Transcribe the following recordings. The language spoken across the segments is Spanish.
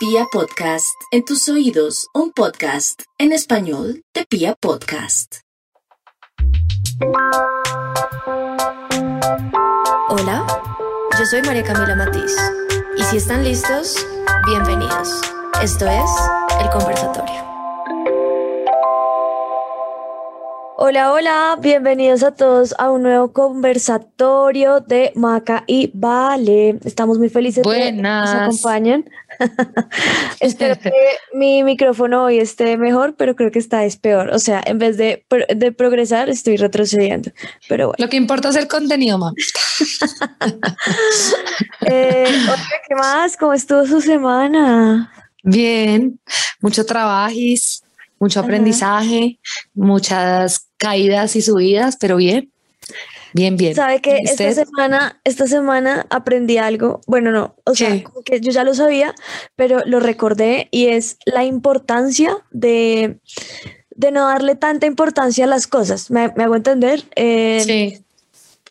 Pia Podcast, en tus oídos, un podcast en español de Pia Podcast. Hola, yo soy María Camila Matiz y si están listos, bienvenidos. Esto es El Conversatorio. Hola, hola, bienvenidos a todos a un nuevo conversatorio de Maca y Vale. Estamos muy felices de que nos acompañen. Espero que mi micrófono hoy esté mejor, pero creo que está es peor. O sea, en vez de, de progresar, estoy retrocediendo. Pero bueno. Lo que importa es el contenido, mamá. eh, ¿Qué más? ¿Cómo estuvo su semana? Bien, mucho trabajo mucho aprendizaje, muchas caídas y subidas, pero bien. Bien, bien. Sabe que esta semana, esta semana aprendí algo. Bueno, no, o sea, que yo ya lo sabía, pero lo recordé y es la importancia de, de no darle tanta importancia a las cosas. ¿Me, hago entender? Eh, sí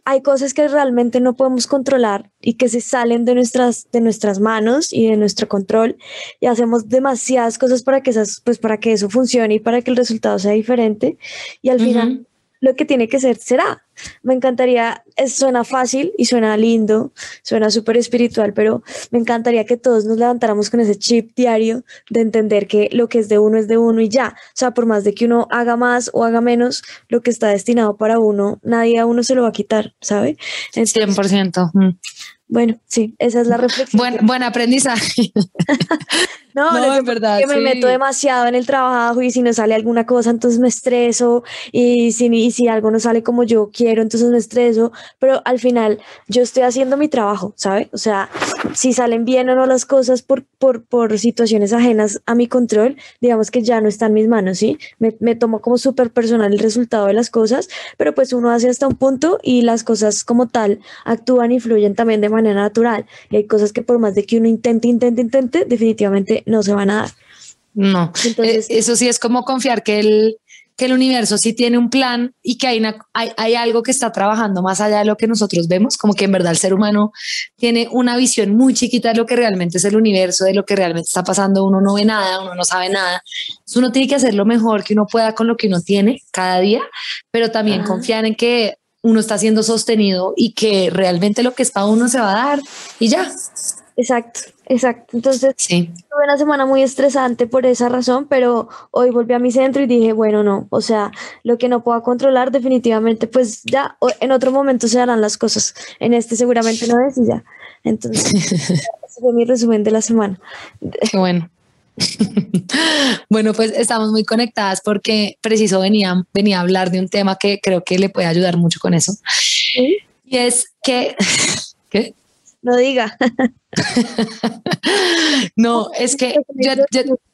hay cosas que realmente no podemos controlar y que se salen de nuestras, de nuestras manos y de nuestro control. Y hacemos demasiadas cosas para que, esas, pues para que eso funcione y para que el resultado sea diferente. Y al final lo que tiene que ser será. Me encantaría, es, suena fácil y suena lindo, suena súper espiritual, pero me encantaría que todos nos levantáramos con ese chip diario de entender que lo que es de uno es de uno y ya. O sea, por más de que uno haga más o haga menos, lo que está destinado para uno, nadie a uno se lo va a quitar, ¿sabe? 100%. Bueno, sí, esa es la reflexión. Buen, buen aprendizaje. no, no es verdad. Que me meto demasiado en el trabajo y si no sale alguna cosa, entonces me estreso y si, y si algo no sale como yo quiero, entonces me estreso. Pero al final yo estoy haciendo mi trabajo, ¿sabe? O sea, si salen bien o no las cosas por, por, por situaciones ajenas a mi control, digamos que ya no está en mis manos, ¿sí? Me, me tomo como súper personal el resultado de las cosas, pero pues uno hace hasta un punto y las cosas como tal actúan y fluyen también de manera manera natural. Y hay cosas que por más de que uno intente, intente, intente, definitivamente no se van a dar. No, Entonces, eh, eso sí es como confiar que el, que el universo sí tiene un plan y que hay, hay, hay, algo que está trabajando más allá de lo que nosotros vemos, como que en verdad el ser humano tiene una visión muy chiquita de lo que realmente es el universo, de lo que realmente está pasando, uno no ve nada, uno no sabe nada, uno tiene que hacer lo mejor que uno pueda con lo que uno tiene cada día, pero también confiar en que uno está siendo sostenido y que realmente lo que es para uno se va a dar y ya. Exacto, exacto. Entonces, sí. tuve una semana muy estresante por esa razón, pero hoy volví a mi centro y dije, bueno, no, o sea, lo que no puedo controlar definitivamente, pues ya en otro momento se harán las cosas. En este seguramente no es y ya. Entonces, ese fue mi resumen de la semana. Qué bueno. bueno, pues estamos muy conectadas porque preciso venía, venía a hablar de un tema que creo que le puede ayudar mucho con eso. Y es que, ¿qué? No diga. no, es que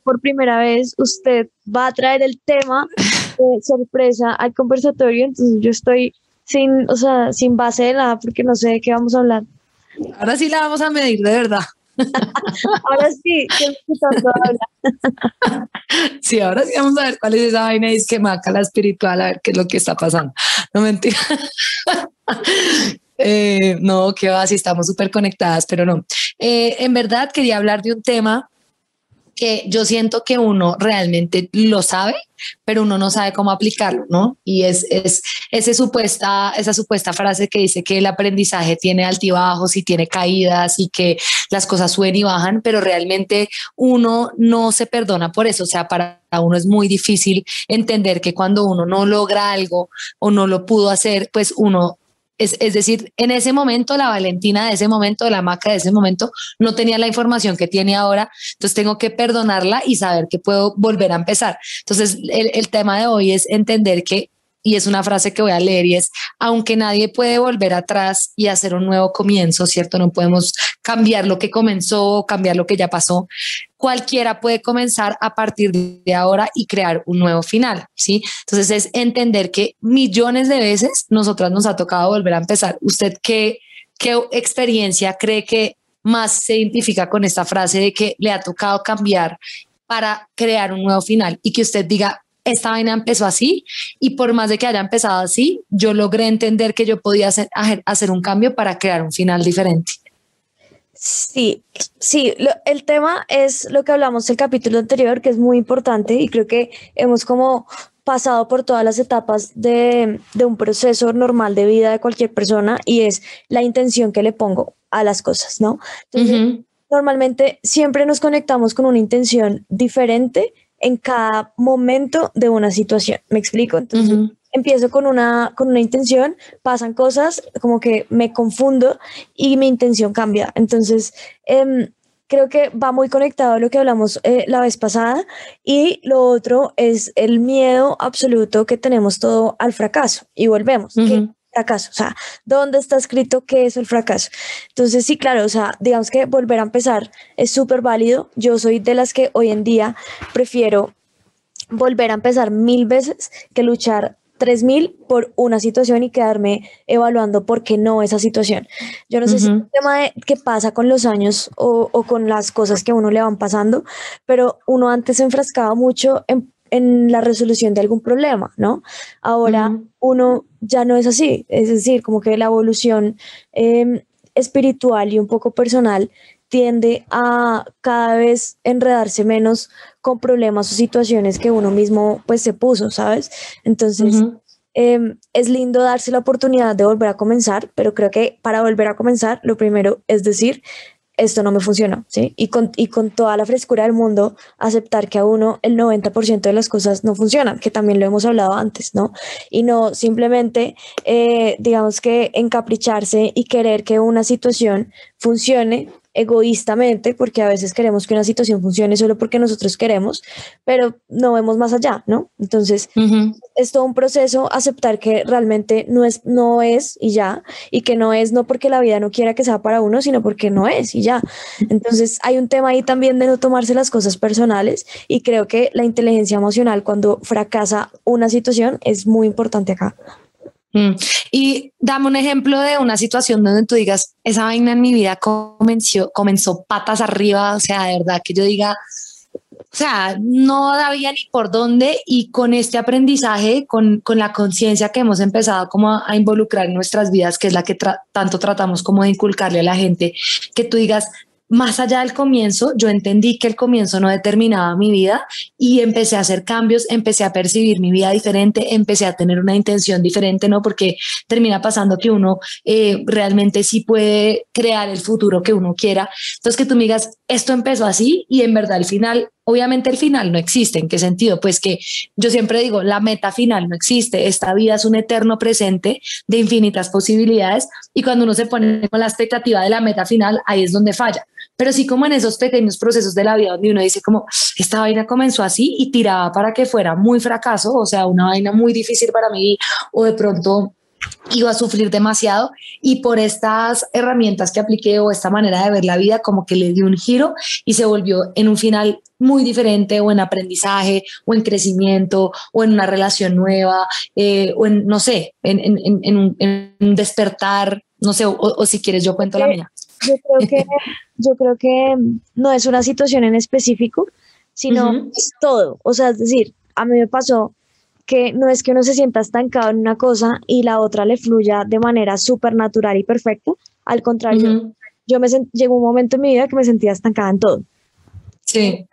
por primera vez usted va a traer el tema de sorpresa al conversatorio, entonces yo estoy sin, o sea, sin base de nada porque no sé de qué vamos a hablar. Ahora sí la vamos a medir, de verdad. ahora sí, sí, ahora sí vamos a ver cuál es esa vaina y es que maca la espiritual, a ver qué es lo que está pasando. No mentira. Eh, no, que va, sí estamos súper conectadas, pero no. Eh, en verdad quería hablar de un tema que yo siento que uno realmente lo sabe, pero uno no sabe cómo aplicarlo, ¿no? Y es, es ese supuesta, esa supuesta frase que dice que el aprendizaje tiene altibajos y tiene caídas y que las cosas suben y bajan, pero realmente uno no se perdona por eso. O sea, para uno es muy difícil entender que cuando uno no logra algo o no lo pudo hacer, pues uno es, decir, en ese momento, la Valentina de ese momento, la Maca de ese momento, no tenía la información que tiene ahora, entonces tengo que perdonarla y saber que puedo volver a empezar. Entonces, el, el tema de hoy es entender que y es una frase que voy a leer y es, aunque nadie puede volver atrás y hacer un nuevo comienzo, ¿cierto? No podemos cambiar lo que comenzó, cambiar lo que ya pasó. Cualquiera puede comenzar a partir de ahora y crear un nuevo final, ¿sí? Entonces es entender que millones de veces nosotras nos ha tocado volver a empezar. ¿Usted qué, qué experiencia cree que más se identifica con esta frase de que le ha tocado cambiar para crear un nuevo final y que usted diga, esta vaina empezó así y por más de que haya empezado así, yo logré entender que yo podía hacer, hacer un cambio para crear un final diferente. Sí, sí, el tema es lo que hablamos el capítulo anterior, que es muy importante y creo que hemos como pasado por todas las etapas de, un proceso normal de vida de cualquier persona y es la intención que le pongo a las cosas, ¿no? Entonces, normalmente siempre nos conectamos con una intención diferente en cada momento de una situación. ¿Me explico? Entonces, empiezo con una, con una intención, pasan cosas, como que me confundo y mi intención cambia. Entonces, em, creo que va muy conectado a lo que hablamos eh, la vez pasada y lo otro es el miedo absoluto que tenemos todo al fracaso y volvemos. ¿Qué fracaso? O sea, ¿dónde está escrito qué es el fracaso? Entonces, sí, claro, o sea, digamos que volver a empezar es súper válido. Yo soy de las que hoy en día prefiero volver a empezar mil veces que luchar 3000 por una situación y quedarme evaluando por qué no esa situación. Yo no sé si es un tema de qué pasa con los años o, o, con las cosas que a uno le van pasando, pero uno antes se enfrascaba mucho en, en la resolución de algún problema, ¿no? Ahora uno ya no es así, es decir, como que la evolución em, espiritual y un poco personal tiende a cada vez enredarse menos con problemas o situaciones que uno mismo pues se puso, ¿sabes? Entonces, em, es lindo darse la oportunidad de volver a comenzar, pero creo que para volver a comenzar, lo primero es decir, esto no me funciona, ¿sí? Y con, y con toda la frescura del mundo, aceptar que a uno el 90% de las cosas no funcionan, que también lo hemos hablado antes, ¿no? Y no simplemente, eh, digamos que encapricharse y querer que una situación funcione egoístamente, porque a veces queremos que una situación funcione solo porque nosotros queremos, pero no vemos más allá, ¿no? Entonces, es todo un proceso aceptar que realmente no es, no es y ya, y que no es no porque la vida no quiera que sea para uno, sino porque no es y ya. Entonces, hay un tema ahí también de no tomarse las cosas personales y creo que la inteligencia emocional cuando fracasa una situación es muy importante acá. Mm. Y dame un ejemplo de una situación donde tú digas, esa vaina en mi vida comenzó, comenzó patas arriba, o sea, de verdad que yo diga, o sea, no había ni por dónde y con este aprendizaje, con, con la conciencia que hemos empezado como a, involucrar en nuestras vidas, que es la que tanto tratamos como de inculcarle a la gente, que tú digas, más allá del comienzo, yo entendí que el comienzo no determinaba mi vida y empecé a hacer cambios, empecé a percibir mi vida diferente, empecé a tener una intención diferente, ¿no? Porque termina pasando que uno eh, realmente sí puede crear el futuro que uno quiera. Entonces, que tú me digas, esto empezó así y en verdad al final Obviamente el final no existe. ¿En qué sentido? Pues que yo siempre digo, la meta final no existe. Esta vida es un eterno presente de infinitas posibilidades y cuando uno se pone con la expectativa de la meta final, ahí es donde falla. Pero sí como en esos pequeños procesos de la vida donde uno dice como, esta vaina comenzó así y tiraba para que fuera muy fracaso, o sea, una vaina muy difícil para mí o de pronto iba a sufrir demasiado y por estas herramientas que apliqué o esta manera de ver la vida como que le dio un giro y se volvió en un final muy diferente o en aprendizaje o en crecimiento o en una relación nueva eh, o en, no sé, en, en, en, un, un, despertar, no sé, o, si quieres yo cuento la mía. Yo creo que, yo creo que no es una situación en específico, sino es todo. O sea, es decir, a mí me pasó que no es que uno se sienta estancado en una cosa y la otra le fluya de manera súper natural y perfecta. Al contrario, yo me llegó un momento en mi vida que me sentía estancada en todo. Sí.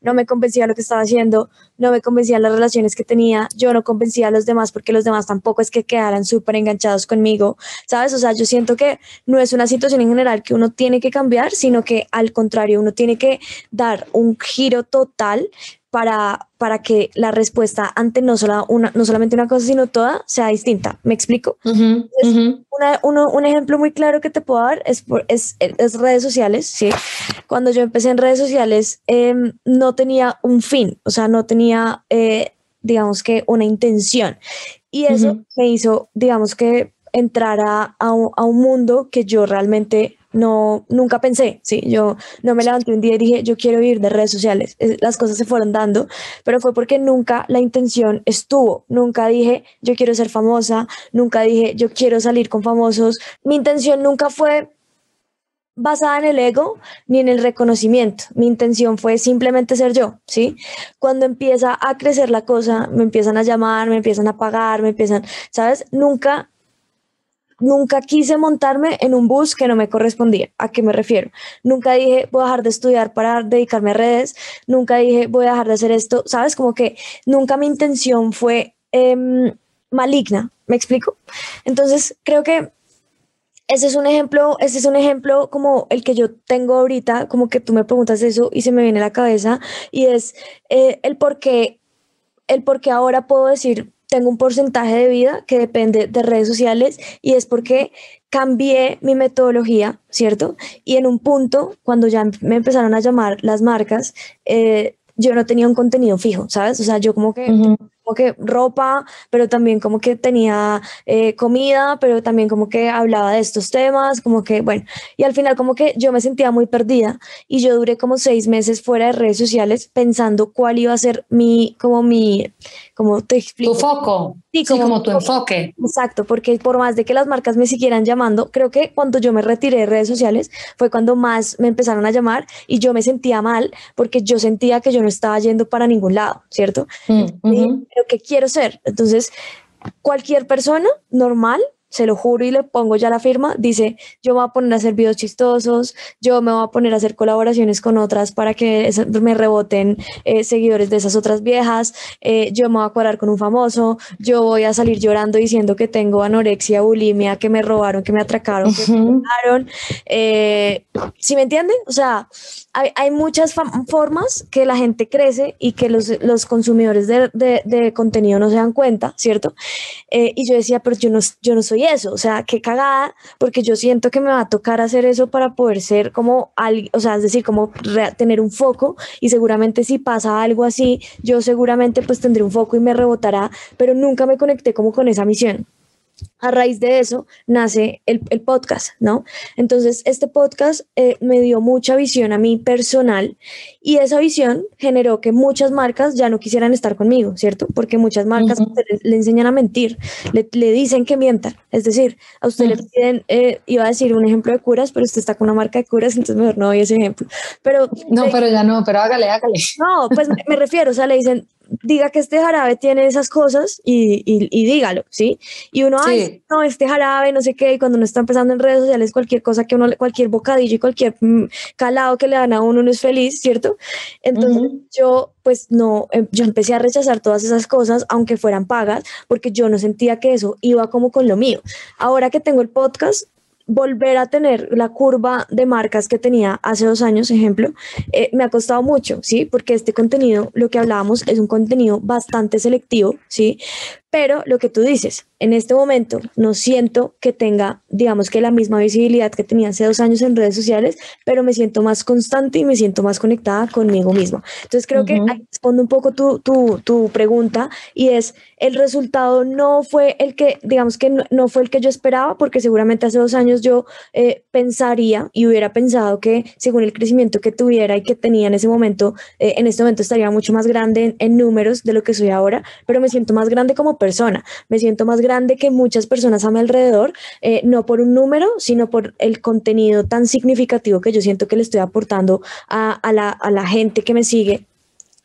no me convencía lo que estaba haciendo, no me convencían las relaciones que tenía, yo no convencía a los demás porque los demás tampoco es que quedaran súper enganchados conmigo, ¿sabes? O sea, yo siento que no es una situación en general que uno tiene que cambiar, sino que al contrario, uno tiene que dar un giro total para, para que la respuesta ante no, solo una, no solamente una cosa, sino toda, sea distinta. ¿Me explico? un ejemplo muy claro que te puedo dar es, es, es, redes sociales, ¿sí? Cuando yo empecé en redes sociales, em, no tenía un fin, o sea, no tenía, eh, digamos que, una intención. Y eso me hizo, digamos que, entrar a, a, un mundo que yo realmente no, nunca pensé, sí, yo no me levanté un día y dije, yo quiero vivir de redes sociales, las cosas se fueron dando, pero fue porque nunca la intención estuvo, nunca dije, yo quiero ser famosa, nunca dije, yo quiero salir con famosos, mi intención nunca fue basada en el ego ni en el reconocimiento. Mi intención fue simplemente ser yo, ¿sí? Cuando empieza a crecer la cosa, me empiezan a llamar, me empiezan a pagar, me empiezan, ¿sabes? Nunca nunca quise montarme en un bus que no me correspondía. ¿A qué me refiero? Nunca dije voy a dejar de estudiar para dedicarme a redes, nunca dije voy a dejar de hacer esto, ¿sabes? Como que nunca mi intención fue em, maligna, ¿me explico? Entonces creo que ese es un ejemplo, ese es un ejemplo como el que yo tengo ahorita, como que tú me preguntas eso y se me viene a la cabeza y es eh, el por qué, el por qué ahora puedo decir tengo un porcentaje de vida que depende de redes sociales y es porque cambié mi metodología, ¿cierto? Y en un punto, cuando ya me empezaron a llamar las marcas, eh, yo no tenía un contenido fijo, ¿sabes? O sea, yo como que como que ropa, pero también como que tenía eh, comida, pero también como que hablaba de estos temas, como que, bueno, y al final como que yo me sentía muy perdida y yo duré como seis meses fuera de redes sociales pensando cuál iba a ser mi, como mi, como te explico. Tu foco. Sí, como, tu enfoque. Exacto, porque por más de que las marcas me siguieran llamando, creo que cuando yo me retiré de redes sociales fue cuando más me empezaron a llamar y yo me sentía mal porque yo sentía que yo no estaba yendo para ningún lado, ¿cierto? Mm, ¿qué quiero ser? Entonces, cualquier persona normal se lo juro y le pongo ya la firma, dice, yo me voy a poner a hacer videos chistosos, yo me voy a poner a hacer colaboraciones con otras para que me reboten eh, seguidores de esas otras viejas, eh, yo me voy a cuadrar con un famoso, yo voy a salir llorando diciendo que tengo anorexia, bulimia, que me robaron, que me atracaron, que me robaron. Eh, ¿Sí me entienden? O sea, hay, muchas formas que la gente crece y que los, los consumidores de, de, contenido no se dan cuenta, ¿cierto? y yo decía, pero yo no, yo no soy eso, o sea, qué cagada, porque yo siento que me va a tocar hacer eso para poder ser como, o sea, es decir, como tener un foco y seguramente si pasa algo así, yo seguramente pues tendré un foco y me rebotará, pero nunca me conecté como con esa misión a raíz de eso nace el, podcast, ¿no? Entonces, este podcast eh, me dio mucha visión a mí personal y esa visión generó que muchas marcas ya no quisieran estar conmigo, ¿cierto? Porque muchas marcas le, enseñan a mentir, le, dicen que mientan. Es decir, a usted le piden, eh, iba a decir un ejemplo de curas, pero usted está con una marca de curas, entonces mejor no doy ese ejemplo. Pero, no, pero ya no, pero hágale, hágale. No, pues me refiero, o sea, le dicen, diga que este jarabe tiene esas cosas y, y, dígalo, ¿sí? Y uno, ay, no, este jarabe, no sé qué, y cuando uno está empezando en redes sociales, cualquier cosa que uno, cualquier bocadillo y cualquier mm, calado que le dan a uno no es feliz, ¿cierto? Entonces yo, pues no, em, yo empecé a rechazar todas esas cosas, aunque fueran pagas, porque yo no sentía que eso iba como con lo mío. Ahora que tengo el podcast, volver a tener la curva de marcas que tenía hace dos años, ejemplo, eh, me ha costado mucho, ¿sí? Porque este contenido, lo que hablábamos, es un contenido bastante selectivo, ¿sí? Pero lo que tú dices, en este momento no siento que tenga, digamos que la misma visibilidad que tenía hace dos años en redes sociales, pero me siento más constante y me siento más conectada conmigo misma. Entonces creo que ahí respondo un poco tu, tu, tu, pregunta y es, el resultado no fue el que, digamos que no, fue el que yo esperaba, porque seguramente hace dos años yo eh, pensaría y hubiera pensado que según el crecimiento que tuviera y que tenía en ese momento, eh, en este momento estaría mucho más grande en, en números de lo que soy ahora, pero me siento más grande como persona. Me siento más grande que muchas personas a mi alrededor, eh, no por un número, sino por el contenido tan significativo que yo siento que le estoy aportando a, la, a la gente que me sigue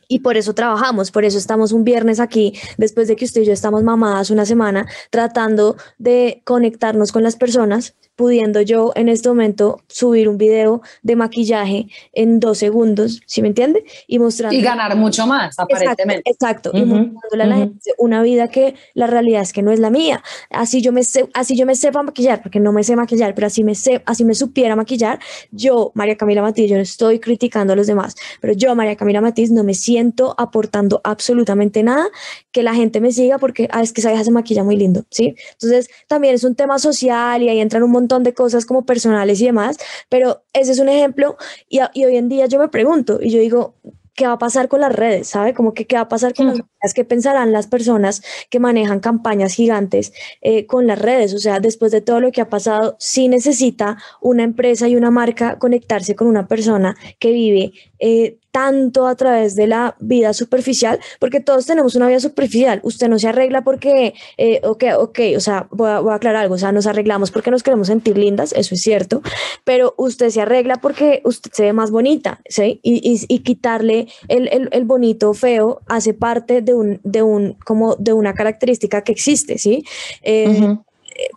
y por eso trabajamos, por eso estamos un viernes aquí, después de que usted y yo estamos mamadas una semana, tratando de conectarnos con las personas, pudiendo yo en este momento subir un video de maquillaje en dos segundos, ¿sí me entiende? Y mostrando... Y ganar mucho más, aparentemente. Exacto, y mostrándole a la gente una vida que la realidad es que no es la mía. Así yo me así yo me sepa maquillar, porque no me sé maquillar, pero así me sé, así me supiera maquillar, yo, María Camila Matiz, yo no estoy criticando a los demás, pero yo, María Camila Matiz, no me siento aportando absolutamente nada que la gente me siga porque, ah, es que esa vieja se maquilla muy lindo, ¿sí? Entonces, también es un tema social y ahí entran un montón de cosas como personales y demás, pero ese es un ejemplo y, y hoy en día yo me pregunto y yo digo, ¿qué va a pasar con las redes? ¿Sabe? Como que qué va a pasar con las mm. redes, qué pensarán las personas que manejan campañas gigantes eh, con las redes. O sea, después de todo lo que ha pasado, sí necesita una empresa y una marca conectarse con una persona que vive eh, tanto a través de la vida superficial, porque todos tenemos una vida superficial. Usted no se arregla porque, eh, ok, ok, o sea, voy a, aclarar algo, o sea, nos arreglamos porque nos queremos sentir lindas, eso es cierto, pero usted se arregla porque usted se ve más bonita, ¿sí? Y, y, quitarle el, el, el, bonito feo hace parte de un, de un, como de una característica que existe, ¿sí? Eh,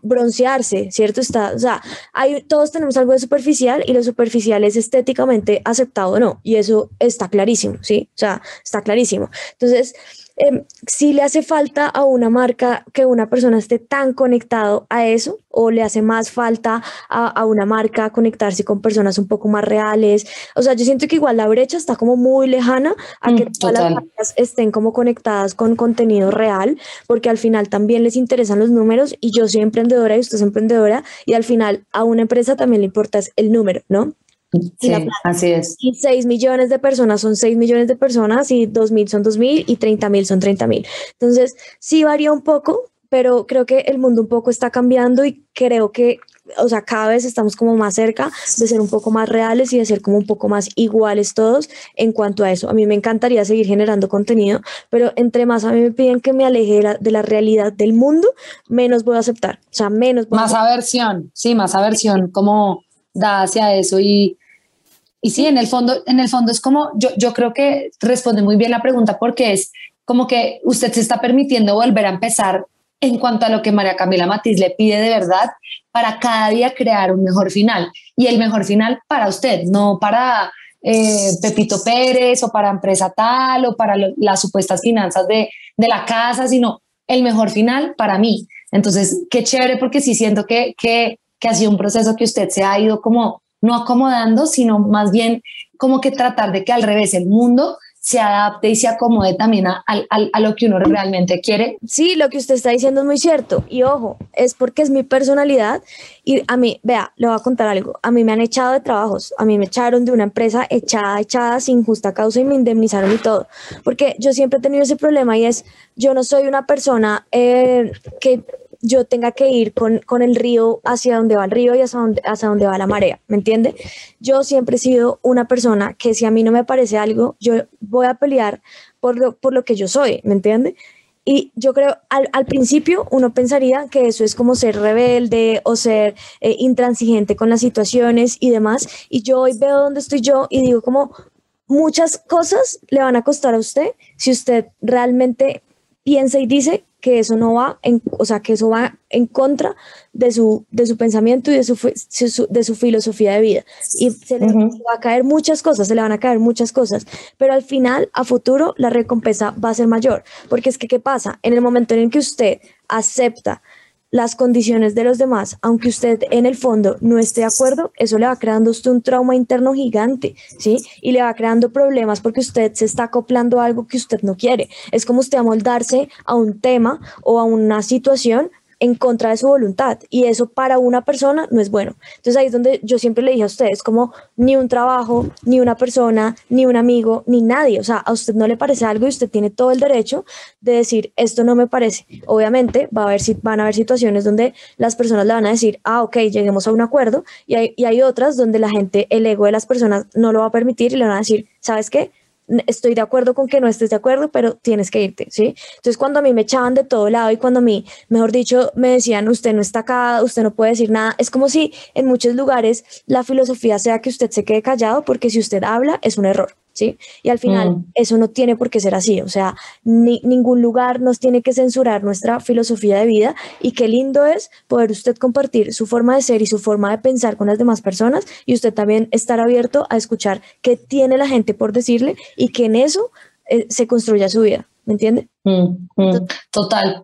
broncearse, ¿cierto? Está, o sea, hay, todos tenemos algo de superficial y lo superficial es estéticamente aceptado o no, y eso está clarísimo, ¿sí? O sea, está clarísimo. Entonces, eh, si le hace falta a una marca que una persona esté tan conectado a eso o le hace más falta a, una marca conectarse con personas un poco más reales. O sea, yo siento que igual la brecha está como muy lejana a que mm, todas las marcas estén como conectadas con contenido real, porque al final también les interesan los números y yo soy emprendedora y usted es emprendedora y al final a una empresa también le importa el número, ¿no? Sí, así es. Y 6 millones de personas son 6 millones de personas y 2 mil son 2 mil y 30 mil son 30 mil. Entonces, sí varía un poco, pero creo que el mundo un poco está cambiando y creo que, o sea, cada vez estamos como más cerca de ser un poco más reales y de ser como un poco más iguales todos en cuanto a eso. A mí me encantaría seguir generando contenido, pero entre más a mí me piden que me aleje de la, de la realidad del mundo, menos voy a aceptar. O sea, menos. más aversión, sí, más aversión, como da hacia eso y y sí, en el fondo, en el fondo es como, yo, yo creo que responde muy bien la pregunta porque es como que usted se está permitiendo volver a empezar en cuanto a lo que María Camila Matiz le pide de verdad para cada día crear un mejor final. Y el mejor final para usted, no para eh, Pepito Pérez o para empresa tal o para las supuestas finanzas de, de, la casa, sino el mejor final para mí. Entonces, qué chévere porque sí siento que, que, que ha sido un proceso que usted se ha ido como no acomodando, sino más bien como que tratar de que al revés el mundo se adapte y se acomode también a, a, lo que uno realmente quiere. Sí, lo que usted está diciendo es muy cierto. Y ojo, es porque es mi personalidad. Y a mí, vea, le voy a contar algo. A mí me han echado de trabajos. A mí me echaron de una empresa echada, echada, sin justa causa y me indemnizaron y todo. Porque yo siempre he tenido ese problema y es, yo no soy una persona eh, que yo tenga que ir con, con, el río hacia donde va el río y hacia donde, hacia donde va la marea, ¿me entiende? Yo siempre he sido una persona que si a mí no me parece algo, yo voy a pelear por lo, por lo que yo soy, ¿me entiende? Y yo creo, al, al, principio uno pensaría que eso es como ser rebelde o ser eh, intransigente con las situaciones y demás. Y yo hoy veo dónde estoy yo y digo como muchas cosas le van a costar a usted si usted realmente piensa y dice que eso no va en, o sea, que eso va en contra de su, de su pensamiento y de su, de su filosofía de vida. Y se le, va a caer muchas cosas, se le van a caer muchas cosas, pero al final, a futuro, la recompensa va a ser mayor. Porque es que, ¿qué pasa? En el momento en el que usted acepta las condiciones de los demás, aunque usted en el fondo no esté de acuerdo, eso le va creando usted un trauma interno gigante, ¿sí? Y le va creando problemas porque usted se está acoplando a algo que usted no quiere. Es como usted amoldarse a un tema o a una situación en contra de su voluntad y eso para una persona no es bueno. Entonces ahí es donde yo siempre le dije a ustedes como ni un trabajo, ni una persona, ni un amigo, ni nadie, o sea, a usted no le parece algo y usted tiene todo el derecho de decir esto no me parece. Obviamente va a haber, van a haber situaciones donde las personas le van a decir, ah, ok, lleguemos a un acuerdo y hay, y hay otras donde la gente, el ego de las personas no lo va a permitir y le van a decir, ¿sabes qué? Estoy de acuerdo con que no estés de acuerdo, pero tienes que irte, ¿sí? Entonces, cuando a mí me echaban de todo lado y cuando a mí, mejor dicho, me decían, usted no está acá, usted no puede decir nada, es como si en muchos lugares la filosofía sea que usted se quede callado porque si usted habla es un error. ¿Sí? Y al final mm. eso no tiene por qué ser así, o sea, ni, ningún lugar nos tiene que censurar nuestra filosofía de vida y qué lindo es poder usted compartir su forma de ser y su forma de pensar con las demás personas y usted también estar abierto a escuchar qué tiene la gente por decirle y que en eso eh, se construya su vida, ¿me entiende? Mm, mm, total.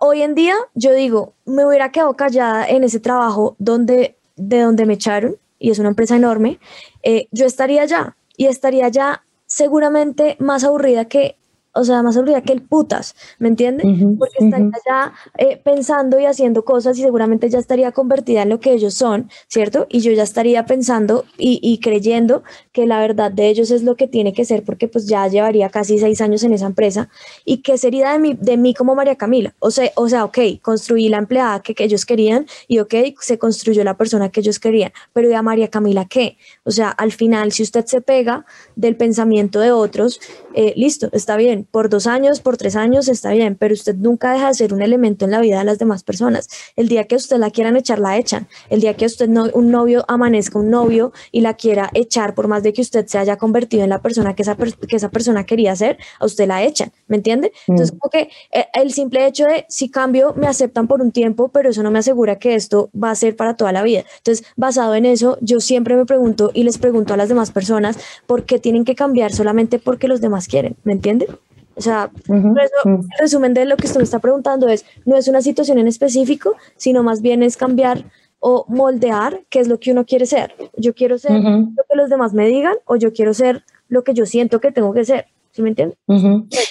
Hoy en día yo digo, me hubiera quedado callada en ese trabajo donde, de donde me echaron y es una empresa enorme, eh, yo estaría allá, y estaría ya seguramente más aburrida que o sea, más aburrida que el putas, ¿me entiendes? Porque estaría ya eh, pensando y haciendo cosas y seguramente ya estaría convertida en lo que ellos son, ¿cierto? Y yo ya estaría pensando y, creyendo que la verdad de ellos es lo que tiene que ser, porque pues ya llevaría casi seis años en esa empresa. ¿Y qué sería de mí, de mí como María Camila? O sea, o sea, ok, construí la empleada que, que ellos querían y ok, se construyó la persona que ellos querían, pero ¿y a María Camila qué? O sea, al final, si usted se pega del pensamiento de otros, eh, listo, está bien, bien, por dos años, por tres años está bien, pero usted nunca deja de ser un elemento en la vida de las demás personas. El día que usted la quieran echar, la echan. El día que usted no, un novio amanezca un novio y la quiera echar, por más de que usted se haya convertido en la persona que esa, que esa persona quería ser, a usted la echan, ¿me entiende? Entonces, como que eh, el simple hecho de si cambio, me aceptan por un tiempo, pero eso no me asegura que esto va a ser para toda la vida. Entonces, basado en eso, yo siempre me pregunto y les pregunto a las demás personas por qué tienen que cambiar solamente porque los demás quieren, ¿me entienden? O sea, por eso, el resumen de lo que usted me está preguntando es, no es una situación en específico, sino más bien es cambiar o moldear qué es lo que uno quiere ser. Yo quiero ser lo que los demás me digan o yo quiero ser lo que yo siento que tengo que ser. ¿Sí me entiende?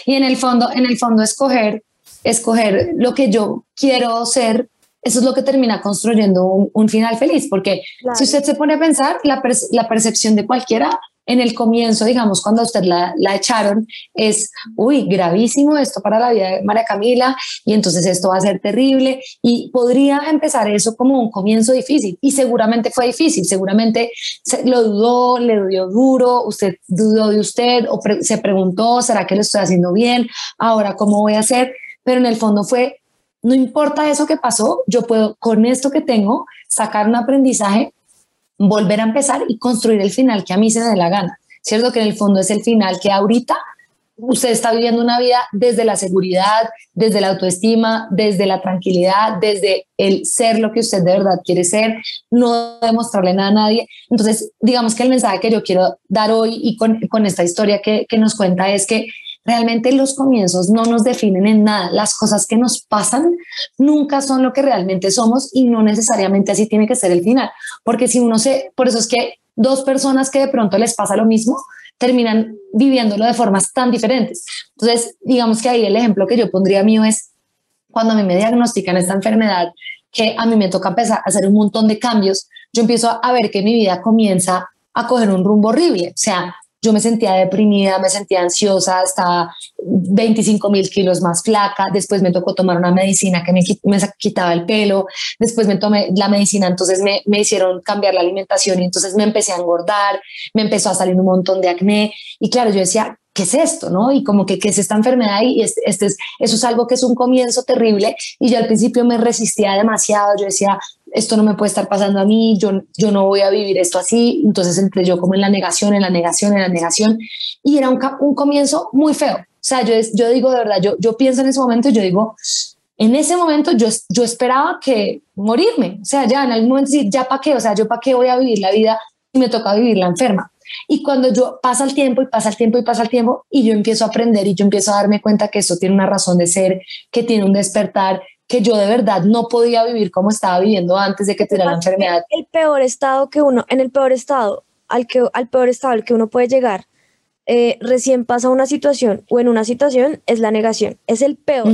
Y en el fondo, en el fondo escoger, escoger lo que yo quiero ser eso es lo que termina construyendo un, final feliz, porque si usted se pone a pensar, la, la, percepción de cualquiera en el comienzo, digamos, cuando usted la, la, echaron, es, uy, gravísimo esto para la vida de María Camila, y entonces esto va a ser terrible, y podría empezar eso como un comienzo difícil, y seguramente fue difícil, seguramente se, lo dudó, le dio duro, usted dudó de usted, o se preguntó, ¿será que lo estoy haciendo bien? Ahora, ¿cómo voy a hacer? Pero en el fondo fue, no importa eso que pasó, yo puedo con esto que tengo sacar un aprendizaje volver a empezar y construir el final que a mí se me dé la gana. Cierto que en el fondo es el final que ahorita usted está viviendo una vida desde la seguridad, desde la autoestima, desde la tranquilidad, desde el ser lo que usted de verdad quiere ser, no demostrarle nada a nadie. Entonces, digamos que el mensaje que yo quiero dar hoy y con, con esta historia que, que nos cuenta es que Realmente los comienzos no nos definen en nada. Las cosas que nos pasan nunca son lo que realmente somos y no necesariamente así tiene que ser el final. Porque si uno se, por eso es que dos personas que de pronto les pasa lo mismo, terminan viviéndolo de formas tan diferentes. Entonces, digamos que ahí el ejemplo que yo pondría mío es cuando a mí me diagnostican esta enfermedad, que a mí me toca empezar a hacer un montón de cambios, yo empiezo a ver que mi vida comienza a coger un rumbo horrible. O sea, yo me sentía deprimida, me sentía ansiosa, estaba 25 mil kilos más flaca, después me tocó tomar una medicina que me, quitaba el pelo, después me tomé la medicina, entonces me, me, hicieron cambiar la alimentación y entonces me empecé a engordar, me empezó a salir un montón de acné y claro, yo decía, ¿qué es esto? ¿no? Y como que, ¿qué es esta enfermedad? Y este es, eso es algo que es un comienzo terrible y yo al principio me resistía demasiado, yo decía, esto no me puede estar pasando a mí, yo, yo no voy a vivir esto así. Entonces entré yo como en la negación, en la negación, en la negación. Y era un, un comienzo muy feo. O sea, yo, yo digo de verdad, yo, yo pienso en ese momento, yo digo, en ese momento yo, yo esperaba que morirme. O sea, ya en algún momento, ya para qué, o sea, yo para qué voy a vivir la vida y me toca vivir la enferma. Y cuando yo pasa el tiempo y pasa el tiempo y pasa el tiempo y yo empiezo a aprender y yo empiezo a darme cuenta que eso tiene una razón de ser, que tiene un despertar, que yo de verdad no podía vivir como estaba viviendo antes de que tuviera la enfermedad. El peor estado que uno, en el peor estado, al, que, al peor estado al que uno puede llegar, eh, recién pasa una situación o en una situación es la negación, es el peor.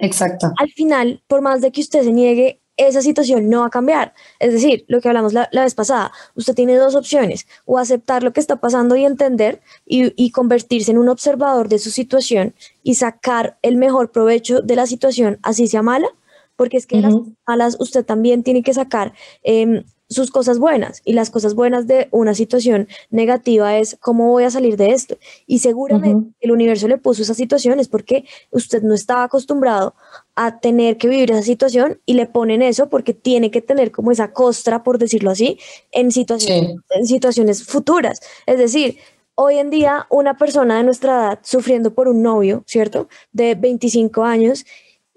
exacto. Al final, por más de que usted se niegue, esa situación no va a cambiar. Es decir, lo que hablamos la, vez pasada, usted tiene dos opciones, o aceptar lo que está pasando y entender y, convertirse en un observador de su situación y sacar el mejor provecho de la situación, así sea mala, porque es que las malas usted también tiene que sacar em, sus cosas buenas y las cosas buenas de una situación negativa es cómo voy a salir de esto. Y seguramente el universo le puso esa situación es porque usted no estaba acostumbrado a tener que vivir esa situación y le ponen eso porque tiene que tener como esa costra, por decirlo así, en situaciones, en situaciones futuras. Es decir, hoy en día una persona de nuestra edad sufriendo por un novio, ¿cierto? De 25 años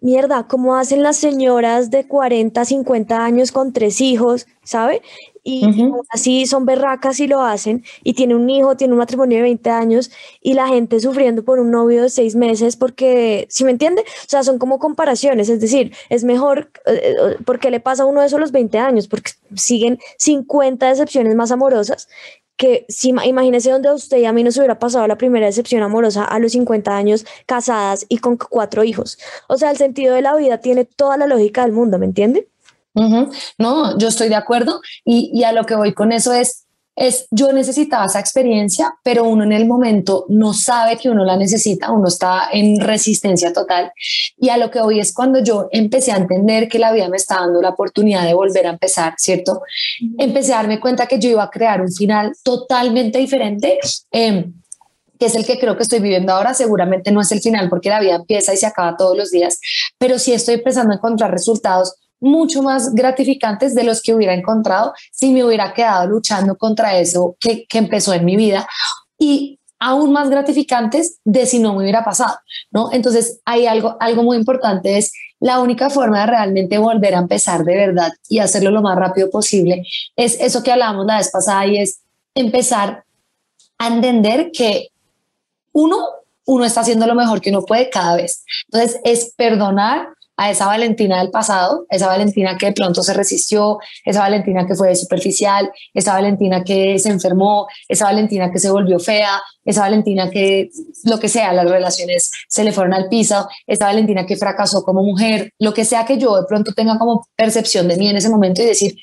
mierda, ¿cómo hacen las señoras de 40, 50 años con tres hijos, ¿sabe? Y, así son berracas y lo hacen, y tiene un hijo, tiene un matrimonio de 20 años, y la gente sufriendo por un novio de seis meses, porque, ¿sí me entiende? O sea, son como comparaciones, es decir, es mejor, eh, eh, porque le pasa a uno de esos los 20 años? Porque siguen 50 decepciones más amorosas que si imagínese donde usted y a mí nos hubiera pasado la primera decepción amorosa a los 50 años casadas y con cuatro hijos. O sea, el sentido de la vida tiene toda la lógica del mundo, ¿me entiende? No, yo estoy de acuerdo y, y a lo que voy con eso es, es yo necesitaba esa experiencia, pero uno en el momento no sabe que uno la necesita, uno está en resistencia total. Y a lo que hoy es cuando yo empecé a entender que la vida me está dando la oportunidad de volver a empezar, ¿cierto? Empecé a darme cuenta que yo iba a crear un final totalmente diferente. Eh, que es el que creo que estoy viviendo ahora, seguramente no es el final porque la vida empieza y se acaba todos los días, pero sí estoy empezando a encontrar resultados mucho más gratificantes de los que hubiera encontrado si me hubiera quedado luchando contra eso que, que empezó en mi vida y aún más gratificantes de si no me hubiera pasado, ¿no? Entonces hay algo, algo muy importante es la única forma de realmente volver a empezar de verdad y hacerlo lo más rápido posible es eso que hablábamos la vez pasada y es empezar a entender que uno, uno está haciendo lo mejor que uno puede cada vez. Entonces, es perdonar a esa Valentina del pasado, esa Valentina que de pronto se resistió, esa Valentina que fue superficial, esa Valentina que se enfermó, esa Valentina que se volvió fea, esa Valentina que lo que sea, las relaciones se le fueron al piso, esa Valentina que fracasó como mujer, lo que sea que yo de pronto tenga como percepción de mí en ese momento y decir,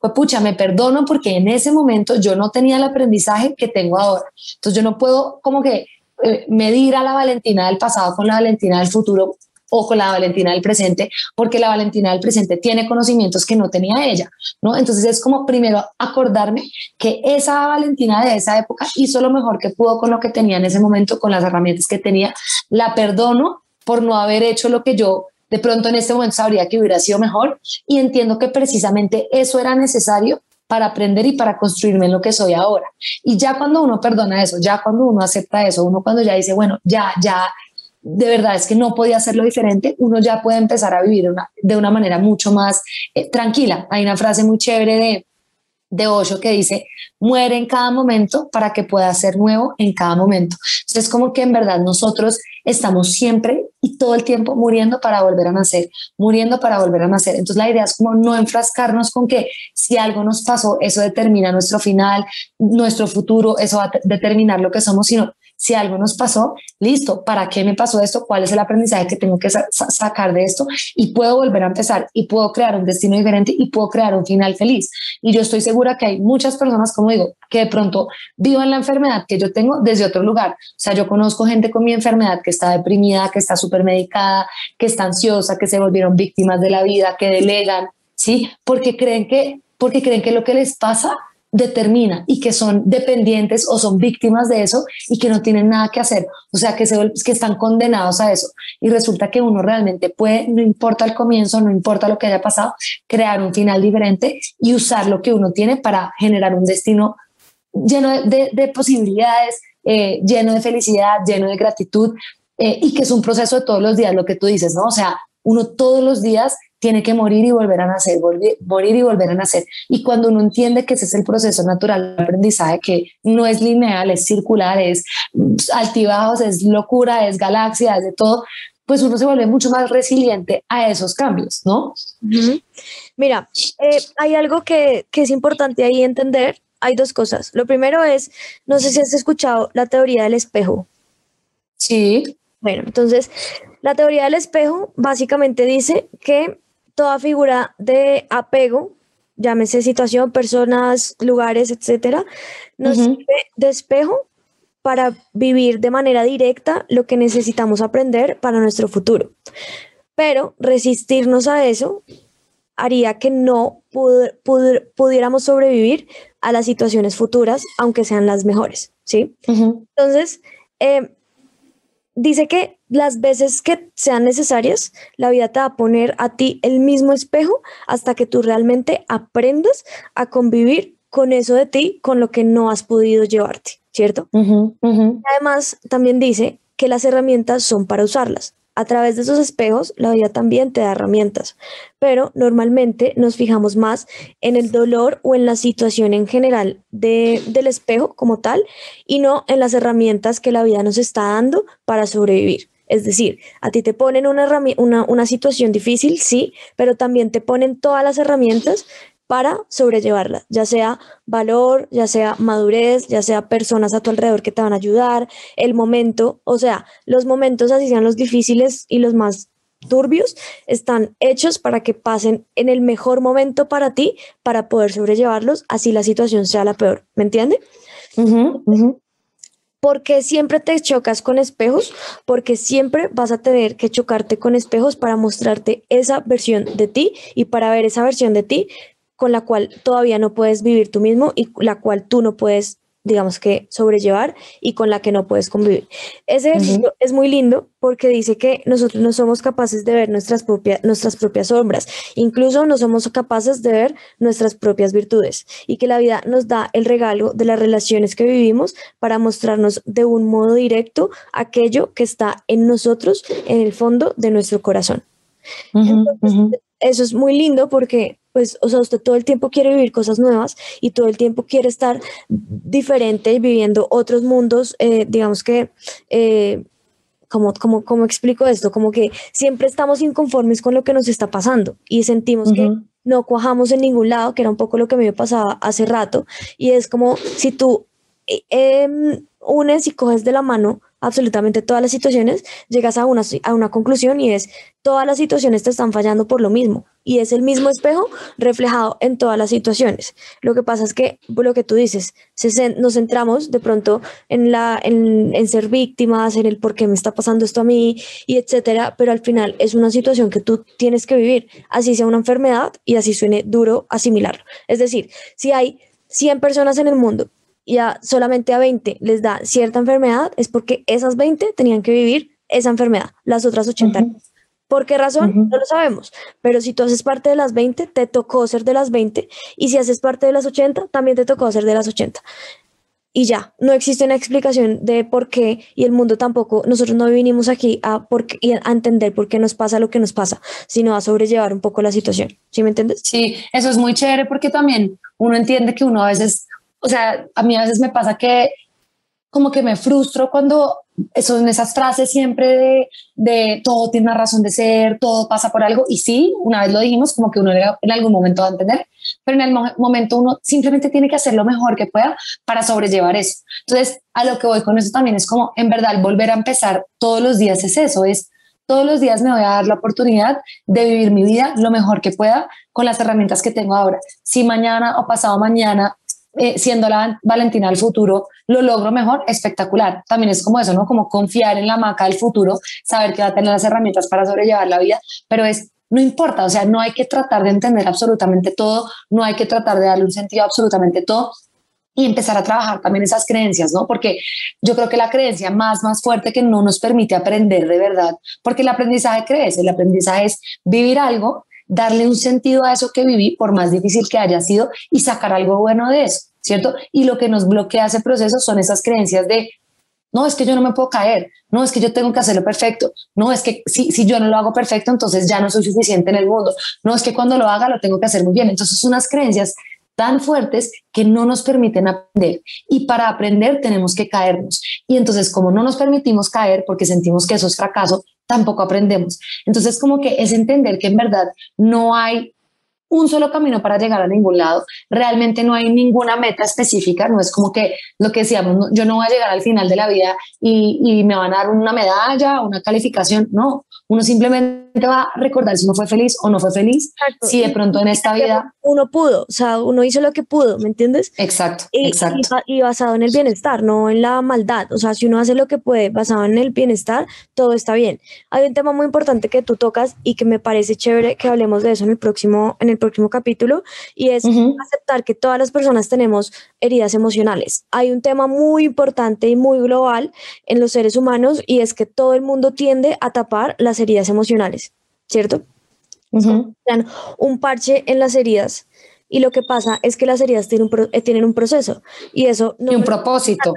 pues pucha, me perdono porque en ese momento yo no tenía el aprendizaje que tengo ahora. Entonces yo no puedo como que eh, medir a la Valentina del pasado con la Valentina del futuro o con la Valentina del presente, porque la Valentina del presente tiene conocimientos que no tenía ella, ¿no? Entonces es como primero acordarme que esa Valentina de esa época hizo lo mejor que pudo con lo que tenía en ese momento, con las herramientas que tenía, la perdono por no haber hecho lo que yo de pronto en este momento sabría que hubiera sido mejor y entiendo que precisamente eso era necesario para aprender y para construirme en lo que soy ahora. Y ya cuando uno perdona eso, ya cuando uno acepta eso, uno cuando ya dice, bueno, ya, ya, de verdad es que no podía hacerlo diferente, uno ya puede empezar a vivir de una manera mucho más eh, tranquila. Hay una frase muy chévere de, de que dice, muere en cada momento para que pueda ser nuevo en cada momento. Entonces, como que en verdad nosotros estamos siempre y todo el tiempo muriendo para volver a nacer, muriendo para volver a nacer. Entonces, la idea es como no enfrascarnos con que si algo nos pasó, eso determina nuestro final, nuestro futuro, eso va a determinar lo que somos, sino si algo nos pasó, listo, ¿para qué me pasó esto? ¿Cuál es el aprendizaje que tengo que sacar de esto? Y puedo volver a empezar y puedo crear un destino diferente y puedo crear un final feliz. Y yo estoy segura que hay muchas personas, como digo, que de pronto vivan la enfermedad que yo tengo desde otro lugar. O sea, yo conozco gente con mi enfermedad que está deprimida, que está súper medicada, que está ansiosa, que se volvieron víctimas de la vida, que delegan, ¿sí? Porque creen que, porque creen que lo que les pasa determina y que son dependientes o son víctimas de eso y que no tienen nada que hacer, o sea, que, se, que están condenados a eso. Y resulta que uno realmente puede, no importa el comienzo, no importa lo que haya pasado, crear un final diferente y usar lo que uno tiene para generar un destino lleno de, de posibilidades, eh, lleno de felicidad, lleno de gratitud eh, y que es un proceso de todos los días, lo que tú dices, ¿no? O sea, uno todos los días tiene que morir y volver a nacer, morir y volver a nacer. Y cuando uno entiende que ese es el proceso natural de aprendizaje, que no es lineal, es circular, es altibajos, es locura, es galaxia, es de todo, pues uno se vuelve mucho más resiliente a esos cambios, ¿no? Mira, eh, hay algo que, que es importante ahí entender. Hay dos cosas. Lo primero es, no sé si has escuchado la teoría del espejo. Sí. Bueno, entonces, la teoría del espejo básicamente dice que toda figura de apego, llámese situación, personas, lugares, etcétera, nos sirve de espejo para vivir de manera directa lo que necesitamos aprender para nuestro futuro. Pero resistirnos a eso haría que no pudiéramos sobrevivir a las situaciones futuras, aunque sean las mejores, ¿sí? Entonces, eh, dice que las veces que sean necesarias, la vida te va a poner a ti el mismo espejo hasta que tú realmente aprendas a convivir con eso de ti, con lo que no has podido llevarte, ¿cierto? Además, también dice que las herramientas son para usarlas. A través de esos espejos, la vida también te da herramientas, pero normalmente nos fijamos más en el dolor o en la situación en general del espejo como tal y no en las herramientas que la vida nos está dando para sobrevivir. Es decir, a ti te ponen una, una, una situación difícil, sí, pero también te ponen todas las herramientas para sobrellevarla, ya sea valor, ya sea madurez, ya sea personas a tu alrededor que te van a ayudar, el momento, o sea, los momentos, así sean los difíciles y los más turbios, están hechos para que pasen en el mejor momento para ti, para poder sobrellevarlos, así la situación sea la peor, ¿me entiende? porque siempre te chocas con espejos? Porque siempre vas a tener que chocarte con espejos para mostrarte esa versión de ti y para ver esa versión de ti con la cual todavía no puedes vivir tú mismo y la cual tú no puedes digamos que sobrellevar y con la que no puedes convivir. Ese ejercicio es muy lindo porque dice que nosotros no somos capaces de ver nuestras, propias nuestras propias sombras, incluso no somos capaces de ver nuestras propias virtudes y que la vida nos da el regalo de las relaciones que vivimos para mostrarnos de un modo directo aquello que está en nosotros, en el fondo de nuestro corazón. Eso es muy lindo porque pues, o sea, usted todo el tiempo quiere vivir cosas nuevas y todo el tiempo quiere estar diferente, viviendo otros mundos, eh, digamos que, eh, como, como, como explico esto? Como que siempre estamos inconformes con lo que nos está pasando y sentimos que no cuajamos en ningún lado, que era un poco lo que me pasaba hace rato, y es como si tú eh, em, unes y coges de la mano absolutamente todas las situaciones, llegas a una, a una conclusión y es, todas las situaciones te están fallando por lo mismo. Y es el mismo espejo reflejado en todas las situaciones. Lo que pasa es que, lo que tú dices, nos centramos de pronto en, la, en, en ser víctimas, en el por qué me está pasando esto a mí, y etcétera, pero al final es una situación que tú tienes que vivir, así sea una enfermedad y así suene duro asimilarlo. Es decir, si hay 100 personas en el mundo y a solamente a 20 les da cierta enfermedad, es porque esas 20 tenían que vivir esa enfermedad, las otras 80 ¿Por qué razón? No lo sabemos. Pero si tú haces parte de las 20, te tocó ser de las 20. Y si haces parte de las 80, también te tocó ser de las 80. Y ya, no existe una explicación de por qué y el mundo tampoco, nosotros no vinimos aquí a, por a entender por qué nos pasa lo que nos pasa, sino a sobrellevar un poco la situación. ¿Sí me entiendes? Sí, eso es muy chévere porque también uno entiende que uno a veces o sea, a mí a veces me pasa que como que me frustro cuando son esas frases siempre de, de, todo tiene una razón de ser, todo pasa por algo. Y sí, una vez lo dijimos, como que uno en algún momento va a entender, pero en el momento uno simplemente tiene que hacer lo mejor que pueda para sobrellevar eso. Entonces, a lo que voy con eso también es como, en verdad, volver a empezar todos los días es eso, es todos los días me voy a dar la oportunidad de vivir mi vida lo mejor que pueda con las herramientas que tengo ahora. Si mañana o pasado mañana eh, siendo la Valentina del futuro, lo logro mejor, espectacular. También es como eso, ¿no? Como confiar en la maca del futuro, saber que va a tener las herramientas para sobrellevar la vida, pero es, no importa, o sea, no hay que tratar de entender absolutamente todo, no hay que tratar de darle un sentido a absolutamente todo y empezar a trabajar también esas creencias, ¿no? Porque yo creo que la creencia más, más fuerte que no nos permite aprender de verdad, porque el aprendizaje crece, el aprendizaje es vivir algo darle un sentido a eso que viví, por más difícil que haya sido, y sacar algo bueno de eso, ¿cierto? Y lo que nos bloquea ese proceso son esas creencias de, no, es que yo no me puedo caer, no, es que yo tengo que hacerlo perfecto, no, es que si, si yo no lo hago perfecto, entonces ya no soy suficiente en el mundo, no, es que cuando lo haga lo tengo que hacer muy bien. Entonces, unas creencias tan fuertes que no nos permiten aprender. Y para aprender tenemos que caernos. Y entonces, como no nos permitimos caer porque sentimos que eso es fracaso, tampoco aprendemos. Entonces, como que es entender que en verdad no hay un solo camino para llegar a ningún lado. Realmente no hay ninguna meta específica, no es como que lo que decíamos, yo no voy a llegar al final de la vida y, y me van a dar una medalla, una calificación, no, uno simplemente va a recordar si uno fue feliz o no fue feliz, si de pronto en esta vida... Uno pudo, o sea, uno hizo lo que pudo, ¿me entiendes? Exacto, y, exacto. Y, basado en el bienestar, no en la maldad. O sea, si uno hace lo que puede basado en el bienestar, todo está bien. Hay un tema muy importante que tú tocas y que me parece chévere que hablemos de eso en el próximo, en el próximo capítulo, y es aceptar que todas las personas tenemos heridas emocionales. Hay un tema muy importante y muy global en los seres humanos y es que todo el mundo tiende a tapar las heridas emocionales, ¿cierto? Un parche en las heridas y lo que pasa es que las heridas tienen un, eh, tienen un proceso y eso no y un propósito.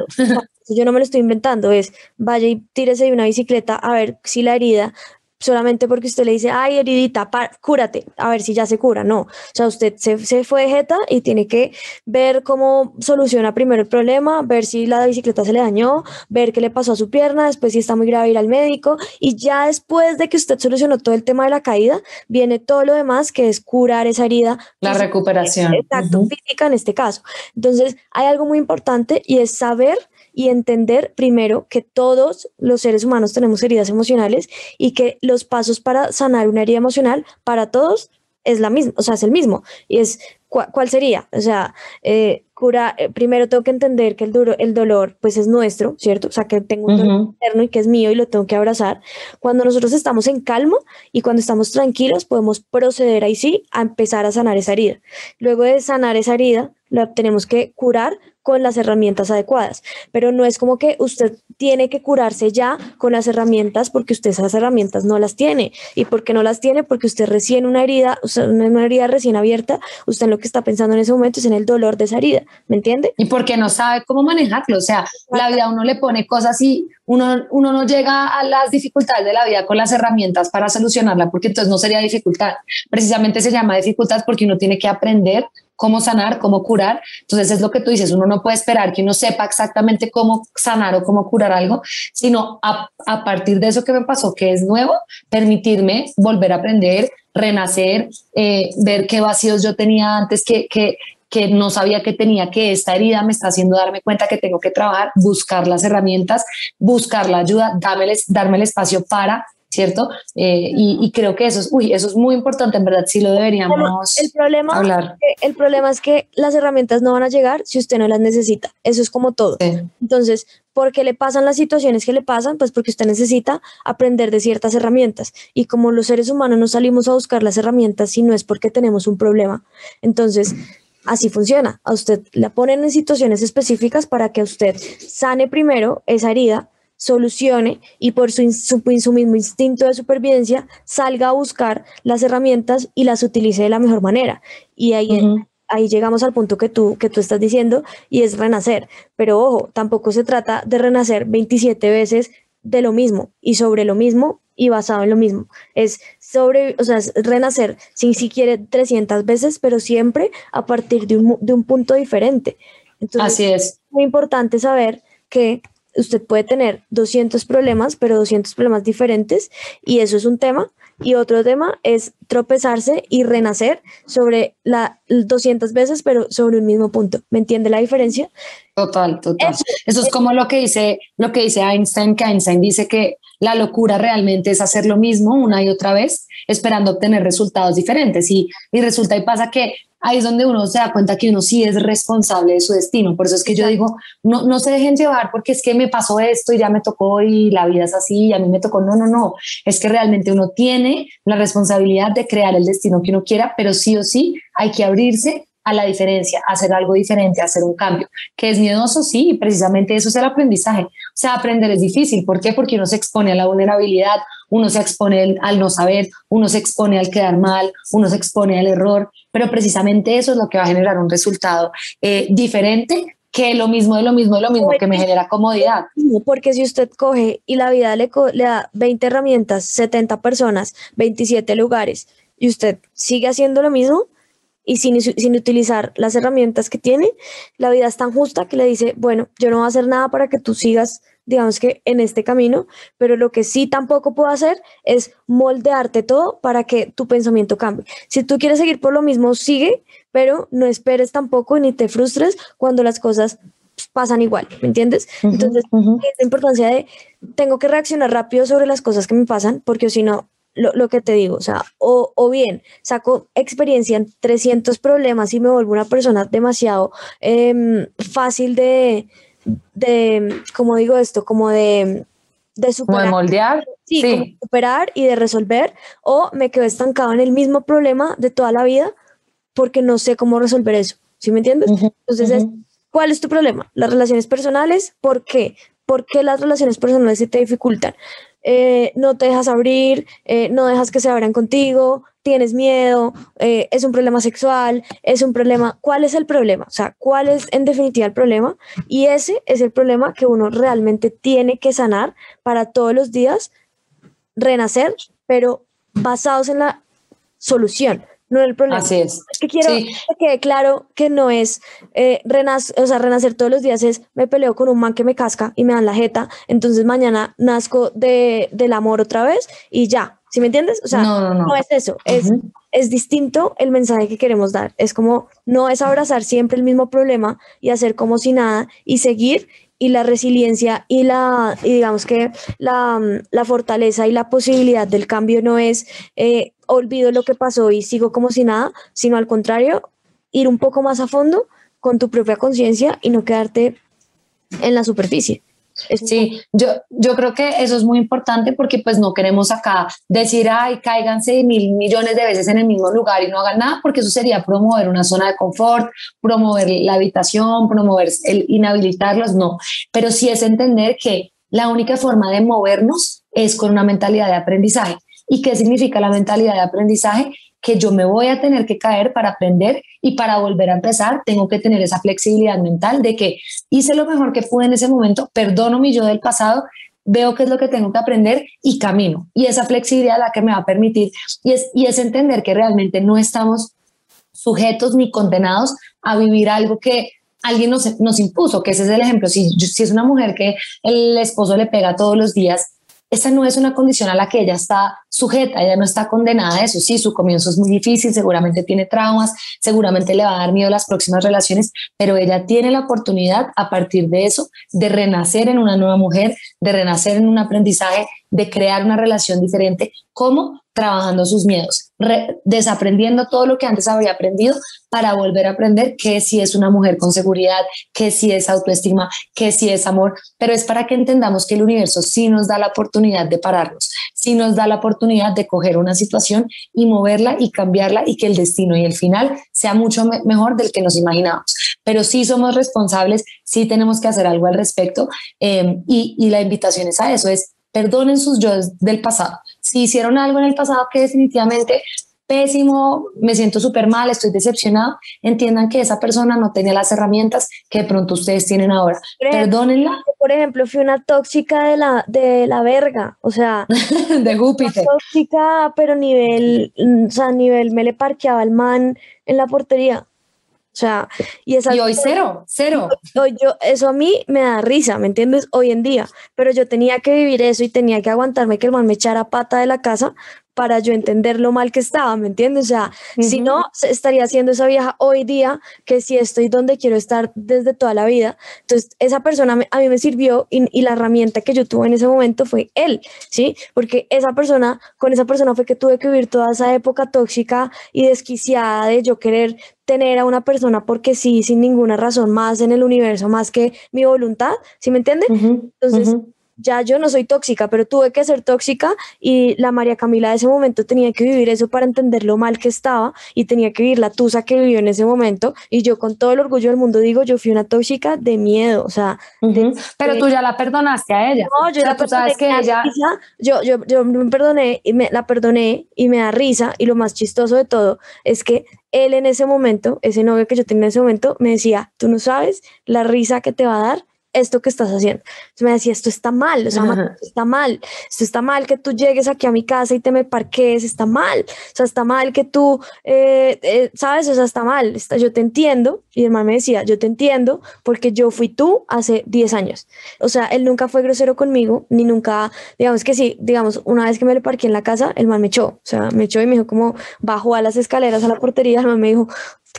Yo no me lo estoy inventando, es vaya y tírese de una bicicleta a ver si la herida solamente porque usted le dice, ay, heridita, cúrate, a ver si ya se cura. No, o sea, usted se, se fue de jeta y tiene que ver cómo soluciona primero el problema, ver si la bicicleta se le dañó, ver qué le pasó a su pierna, después si está muy grave ir al médico y ya después de que usted solucionó todo el tema de la caída, viene todo lo demás que es curar esa herida. La recuperación. Exacto, física en este caso. Entonces, hay algo muy importante y es saber y entender primero que todos los seres humanos tenemos heridas emocionales y que los pasos para sanar una herida emocional para todos es la misma, o sea, es el mismo. Y es, ¿cuál sería? O sea, eh, cura, eh, primero tengo que entender que el, duro, el dolor pues es nuestro, ¿cierto? O sea, que tengo un dolor interno y que es mío y lo tengo que abrazar. Cuando nosotros estamos en calma y cuando estamos tranquilos, podemos proceder ahí sí a empezar a sanar esa herida. Luego de sanar esa herida, la tenemos que curar con las herramientas adecuadas, pero no es como que usted tiene que curarse ya con las herramientas porque usted esas herramientas no las tiene. ¿Y por qué no las tiene? Porque usted recién una herida, una herida recién abierta, usted lo que está pensando en ese momento es en el dolor de esa herida, ¿me entiende? Y porque no sabe cómo manejarlo, o sea, la vida uno le pone cosas y uno, uno no llega a las dificultades de la vida con las herramientas para solucionarla, porque entonces no sería dificultad. Precisamente se llama dificultad porque uno tiene que aprender cómo sanar, cómo curar. Entonces es lo que tú dices, uno no puede esperar que uno sepa exactamente cómo sanar o cómo curar algo, sino a, partir de eso que me pasó, que es nuevo, permitirme volver a aprender, renacer, eh, ver qué vacíos yo tenía antes, que, que, que no sabía que tenía, que esta herida me está haciendo darme cuenta que tengo que trabajar, buscar las herramientas, buscar la ayuda, darme el espacio para ¿cierto? Eh, y, creo que eso es, uy, eso es muy importante, en verdad, sí lo deberíamos el problema, hablar. El problema es que las herramientas no van a llegar si usted no las necesita, eso es como todo. Entonces, ¿por qué le pasan las situaciones que le pasan? Pues porque usted necesita aprender de ciertas herramientas y como los seres humanos no salimos a buscar las herramientas si no es porque tenemos un problema. Entonces, así funciona. A usted la ponen en situaciones específicas para que usted sane primero esa herida solucione y por su, su, mismo instinto de supervivencia salga a buscar las herramientas y las utilice de la mejor manera. Y ahí, ahí llegamos al punto que tú, que tú estás diciendo y es renacer. Pero ojo, tampoco se trata de renacer 27 veces de lo mismo y sobre lo mismo y basado en lo mismo. Es sobre, o sea, renacer, si, si quiere 300 veces, pero siempre a partir de un, de un punto diferente. Entonces, Así es. Es muy importante saber que usted puede tener 200 problemas, pero 200 problemas diferentes, y eso es un tema. Y otro tema es tropezarse y renacer sobre la 200 veces, pero sobre un mismo punto. ¿Me entiende la diferencia? Total, total. Eso, es como lo que dice, lo que dice Einstein, que Einstein dice que la locura realmente es hacer lo mismo una y otra vez, esperando obtener resultados diferentes. Y, y resulta y pasa que ahí es donde uno se da cuenta que uno sí es responsable de su destino. Por eso es que yo digo, no, no se dejen llevar porque es que me pasó esto y ya me tocó y la vida es así y a mí me tocó. No, no, no. Es que realmente uno tiene la responsabilidad de crear el destino que uno quiera, pero sí o sí hay que abrirse a la diferencia, hacer algo diferente, hacer un cambio. Que es miedoso, sí, y precisamente eso es el aprendizaje. O sea, aprender es difícil. ¿Por qué? Porque uno se expone a la vulnerabilidad, uno se expone al no saber, uno se expone al quedar mal, uno se expone al error, pero precisamente eso es lo que va a generar un resultado eh, diferente que lo mismo de lo mismo de lo mismo que me genera comodidad. Porque si usted coge y la vida le, da 20 herramientas, 70 personas, 27 lugares y usted sigue haciendo lo mismo, y sin, sin, utilizar las herramientas que tiene, la vida es tan justa que le dice, bueno, yo no voy a hacer nada para que tú sigas, digamos que en este camino, pero lo que sí tampoco puedo hacer es moldearte todo para que tu pensamiento cambie. Si tú quieres seguir por lo mismo, sigue, pero no esperes tampoco ni te frustres cuando las cosas pasan igual, ¿me entiendes? Entonces, es la importancia de, tengo que reaccionar rápido sobre las cosas que me pasan, porque si no, lo, que te digo, o sea, o, bien saco experiencia en 300 problemas y me vuelvo una persona demasiado em, fácil de, de, como digo esto, como de, de superar. de moldear. Sí, superar y de resolver, o me quedo estancado en el mismo problema de toda la vida porque no sé cómo resolver eso, ¿sí me entiendes? Entonces, ¿cuál es tu problema? Las relaciones personales, ¿por qué? ¿Por qué las relaciones personales se te dificultan? Eh, no te dejas abrir, eh, no dejas que se abran contigo, tienes miedo, eh, es un problema sexual, es un problema. ¿Cuál es el problema? O sea, ¿cuál es en definitiva el problema? Y ese es el problema que uno realmente tiene que sanar para todos los días renacer, pero basados en la solución, no el problema. Así es. Es que quiero que quede claro que no es eh, renacer, o sea, renacer todos los días es me peleo con un man que me casca y me dan la jeta, entonces mañana nazco de, del amor otra vez y ya. ¿Sí me entiendes? O sea, no, es eso, es, es distinto el mensaje que queremos dar. Es como no es abrazar siempre el mismo problema y hacer como si nada y seguir y la resiliencia y la, y digamos que la, la, fortaleza y la posibilidad del cambio no es eh, olvido lo que pasó y sigo como si nada, sino al contrario, ir un poco más a fondo con tu propia conciencia y no quedarte en la superficie. Sí, yo, yo creo que eso es muy importante porque pues no queremos acá decir, ay, cáiganse mil millones de veces en el mismo lugar y no hagan nada, porque eso sería promover una zona de confort, promover la habitación, promover el inhabilitarlos, no. Pero sí es entender que la única forma de movernos es con una mentalidad de aprendizaje. ¿Y qué significa la mentalidad de aprendizaje? Que yo me voy a tener que caer para aprender y para volver a empezar tengo que tener esa flexibilidad mental de que hice lo mejor que pude en ese momento, perdono mi yo del pasado, veo qué es lo que tengo que aprender y camino. Y esa flexibilidad la que me va a permitir y es, y es entender que realmente no estamos sujetos ni condenados a vivir algo que alguien nos, nos impuso, que ese es el ejemplo. Si, si es una mujer que el esposo le pega todos los días, esa no es una condición a la que ella está sujeta, ella no está condenada a eso. Sí, su comienzo es muy difícil, seguramente tiene traumas, seguramente le va a dar miedo a las próximas relaciones, pero ella tiene la oportunidad a partir de eso de renacer en una nueva mujer, de renacer en un aprendizaje, de crear una relación diferente. ¿Cómo? Trabajando sus miedos, desaprendiendo todo lo que antes había aprendido para volver a aprender que si es una mujer con seguridad, que si es autoestima, que si es amor, pero es para que entendamos que el universo sí nos da la oportunidad de pararnos, sí nos da la oportunidad de coger una situación y moverla y cambiarla y que el destino y el final sea mucho mejor del que nos imaginamos. Pero sí somos responsables, sí tenemos que hacer algo al respecto eh, y, y la invitación es a eso, es perdonen sus yo del pasado. Si hicieron algo en el pasado que definitivamente pésimo, me siento súper mal, estoy decepcionado, entiendan que esa persona no tenía las herramientas que de pronto ustedes tienen ahora. Perdónenla. Por ejemplo, fui una tóxica de la, de la verga, o sea, de Júpiter. Tóxica, pero nivel, o sea, nivel me le parqueaba el man en la portería. O sea, y, y hoy cero, cero. Hoy yo, eso a mí me da risa, ¿me entiendes? Hoy en día. Pero yo tenía que vivir eso y tenía que aguantarme que el man me echara pata de la casa para yo entender lo mal que estaba, ¿me entiendes? O sea, si no, estaría siendo esa vieja hoy día que si estoy donde quiero estar desde toda la vida. Entonces, esa persona a mí me sirvió y, y, la herramienta que yo tuve en ese momento fue él, ¿sí? Porque esa persona, con esa persona fue que tuve que vivir toda esa época tóxica y desquiciada de yo querer tener a una persona porque sí, sin ninguna razón más en el universo, más que mi voluntad, ¿sí me entiendes? Entonces, ya yo no soy tóxica, pero tuve que ser tóxica y la María Camila de ese momento tenía que vivir eso para entender lo mal que estaba y tenía que vivir la tusa que vivió en ese momento. Y yo con todo el orgullo del mundo digo, yo fui una tóxica de miedo, o sea, pero tú ya la perdonaste a ella. No, yo la perdoné, que ella... yo, yo, yo me perdoné y me la perdoné y me da risa. Y lo más chistoso de todo es que él en ese momento, ese novio que yo tenía en ese momento, me decía, tú no sabes la risa que te va a dar esto que estás haciendo. Entonces me decía, esto está mal, o sea, esto está mal, esto está mal que tú llegues aquí a mi casa y te me parques, está mal, o sea, está mal que tú, eh, eh, ¿sabes? O sea, está mal, está, yo te entiendo. Y el man me decía, yo te entiendo porque yo fui tú hace 10 años. O sea, él nunca fue grosero conmigo, ni nunca, digamos que sí, digamos, una vez que me le parqué en la casa, el man me echó, o sea, me echó y me dijo como, bajó a las escaleras a la portería, el man me dijo,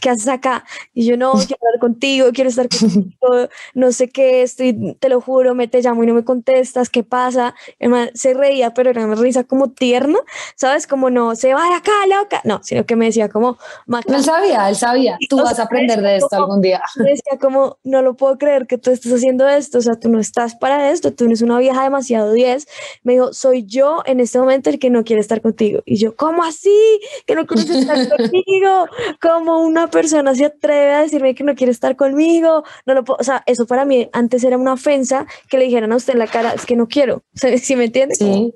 ¿qué haces acá? Y yo, no, quiero hablar contigo, quiero estar contigo, no sé qué, estoy, te lo juro, me te llamo y no me contestas, ¿qué pasa? El se reía, pero era una risa como tierna, ¿sabes? Como no, se vaya acá, loca, no, sino que me decía como... Él sabía, él sabía, tú vas a aprender de esto algún día. Me decía como, no lo puedo creer que tú estés haciendo esto, o sea, tú no estás para esto, tú eres una vieja demasiado 10. Me dijo, soy yo en este momento el que no quiere estar contigo. Y yo, ¿cómo así? Que no quieres estar contigo, como una persona se atreve a decirme que no quiere estar conmigo, no lo puedo, o sea, eso para mí antes era una ofensa que le dijeran a usted en la cara, es que no quiero, ¿sí me entiendes? Sí,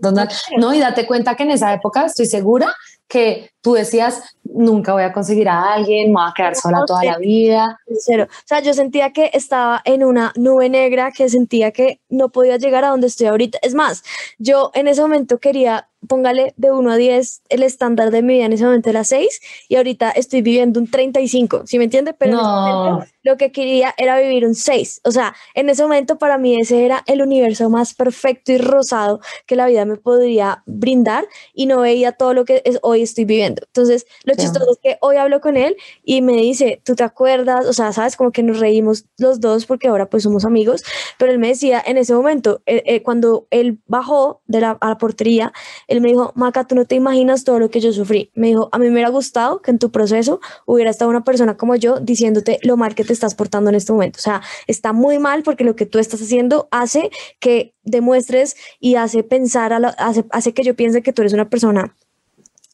no, y date cuenta que en esa época estoy segura que tú decías, nunca voy a conseguir a alguien, me voy a quedar sola toda la vida. Cero. O sea, yo sentía que estaba en una nube negra, que sentía que no podía llegar a donde estoy ahorita. Es más, yo en ese momento quería póngale de 1 a 10, el estándar de mi vida en ese momento era 6 y ahorita estoy viviendo un 35, ¿sí me entiende? Pero lo que quería era vivir un 6. O sea, en ese momento para mí ese era el universo más perfecto y rosado que la vida me podría brindar y no veía todo lo que hoy estoy viviendo. Entonces, lo chistoso es que hoy hablo con él y me dice, ¿tú te acuerdas? O sea, sabes, como que nos reímos los dos porque ahora pues somos amigos, pero él me decía en ese momento, eh, eh, cuando él bajó de la, a la portería, él me dijo, Maca, tú no te imaginas todo lo que yo sufrí. Me dijo, a mí me hubiera gustado que en tu proceso hubiera estado una persona como yo diciéndote lo mal que te estás portando en este momento. O sea, está muy mal porque lo que tú estás haciendo hace que demuestres y hace pensar, a hace, hace que yo piense que tú eres una persona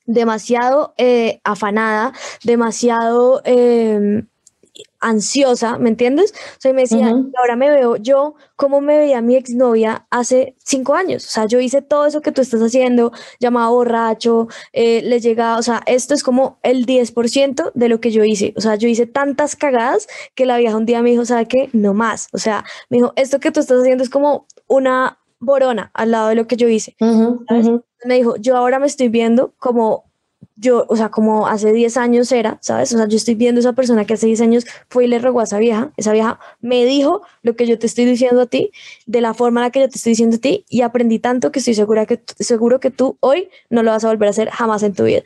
demasiado eh, afanada, demasiado eh, ansiosa, ¿me entiendes? O sea, me decía, ahora me veo yo como me veía mi exnovia hace cinco años. O sea, yo hice todo eso que tú estás haciendo, llamaba borracho, eh, le llegaba, o sea, esto es como el 10% de lo que yo hice. O sea, yo hice tantas cagadas que la vieja un día me dijo, ¿sabe qué? No más. O sea, me dijo, esto que tú estás haciendo es como una borona al lado de lo que yo hice. Me dijo, yo ahora me estoy viendo como yo, o sea, como hace 10 años era, ¿sabes? O sea, yo estoy viendo a esa persona que hace 10 años fue y le rogó a esa vieja, esa vieja me dijo lo que yo te estoy diciendo a ti, de la forma en la que yo te estoy diciendo a ti, y aprendí tanto que estoy segura que, seguro que tú hoy no lo vas a volver a hacer jamás en tu vida.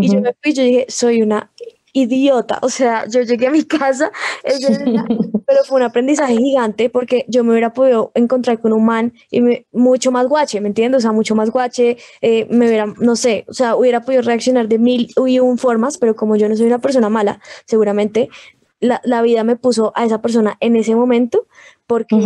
Y yo me fui, yo dije, soy una idiota. O sea, yo llegué a mi casa, pero fue un aprendizaje gigante porque yo me hubiera podido encontrar con un man y mucho más guache, ¿me entiendes? O sea, mucho más guache, eh, me hubiera, no sé, o sea, hubiera podido reaccionar de mil y un formas, pero como yo no soy una persona mala, seguramente la, la vida me puso a esa persona en ese momento porque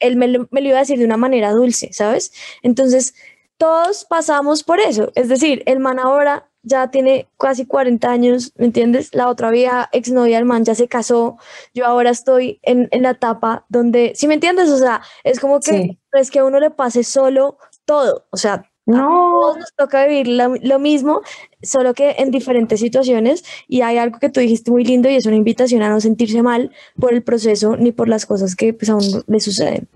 él me me lo iba a decir de una manera dulce, ¿sabes? Entonces, todos pasamos por eso. Es decir, el man ahora ya tiene casi 40 años, ¿me entiendes? La otra vieja exnovia del man ya se casó, yo ahora estoy en, en la etapa donde, ¿sí me entiendes? O sea, es como que es que a uno le pase solo todo, o sea, no. nos toca vivir lo, mismo, solo que en diferentes situaciones y hay algo que tú dijiste muy lindo y es una invitación a no sentirse mal por el proceso ni por las cosas que pues, a uno le suceden.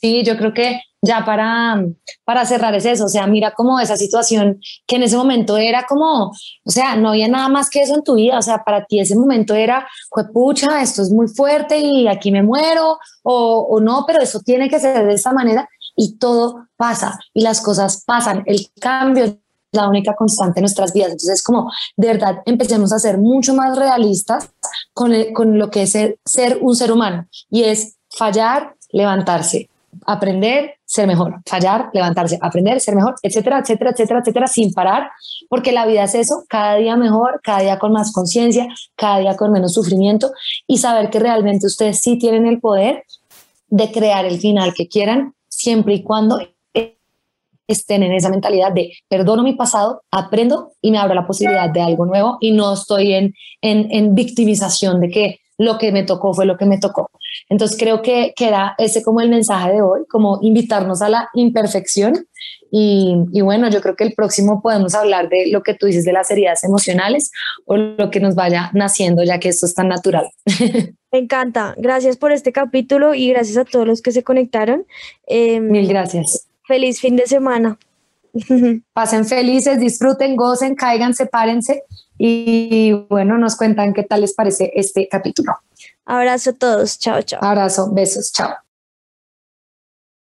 Sí, yo creo que ya para, para cerrar es eso, o sea, mira como esa situación que en ese momento era como, o sea, no había nada más que eso en tu vida, o sea, para ti ese momento era, pucha, esto es muy fuerte y aquí me muero, o, o no, pero eso tiene que ser de esta manera y todo pasa y las cosas pasan, el cambio es la única constante en nuestras vidas. Entonces, como de verdad empecemos a ser mucho más realistas con, con lo que es ser un ser humano y es fallar, levantarse, aprender, ser mejor, fallar, levantarse, aprender, ser mejor, etcétera, etcétera, etcétera, etcétera, sin parar, porque la vida es eso, cada día mejor, cada día con más conciencia, cada día con menos sufrimiento y saber que realmente ustedes sí tienen el poder de crear el final que quieran, siempre y cuando estén en esa mentalidad de perdono mi pasado, aprendo y me abro la posibilidad de algo nuevo y no estoy en, en, en victimización de que lo que me tocó fue lo que me tocó. Entonces creo que, que era ese como el mensaje de hoy, como invitarnos a la imperfección. Y, y, bueno, yo creo que el próximo podemos hablar de lo que tú dices de las heridas emocionales o lo que nos vaya naciendo, ya que esto es tan natural. Me encanta. Gracias por este capítulo y gracias a todos los que se conectaron. Em, Mil gracias. Feliz fin de semana. Pasen felices, disfruten, gocen, caigan, sepárense y bueno, nos cuentan qué tal les parece este capítulo. Abrazo a todos, chao, chao. Abrazo, besos, chao.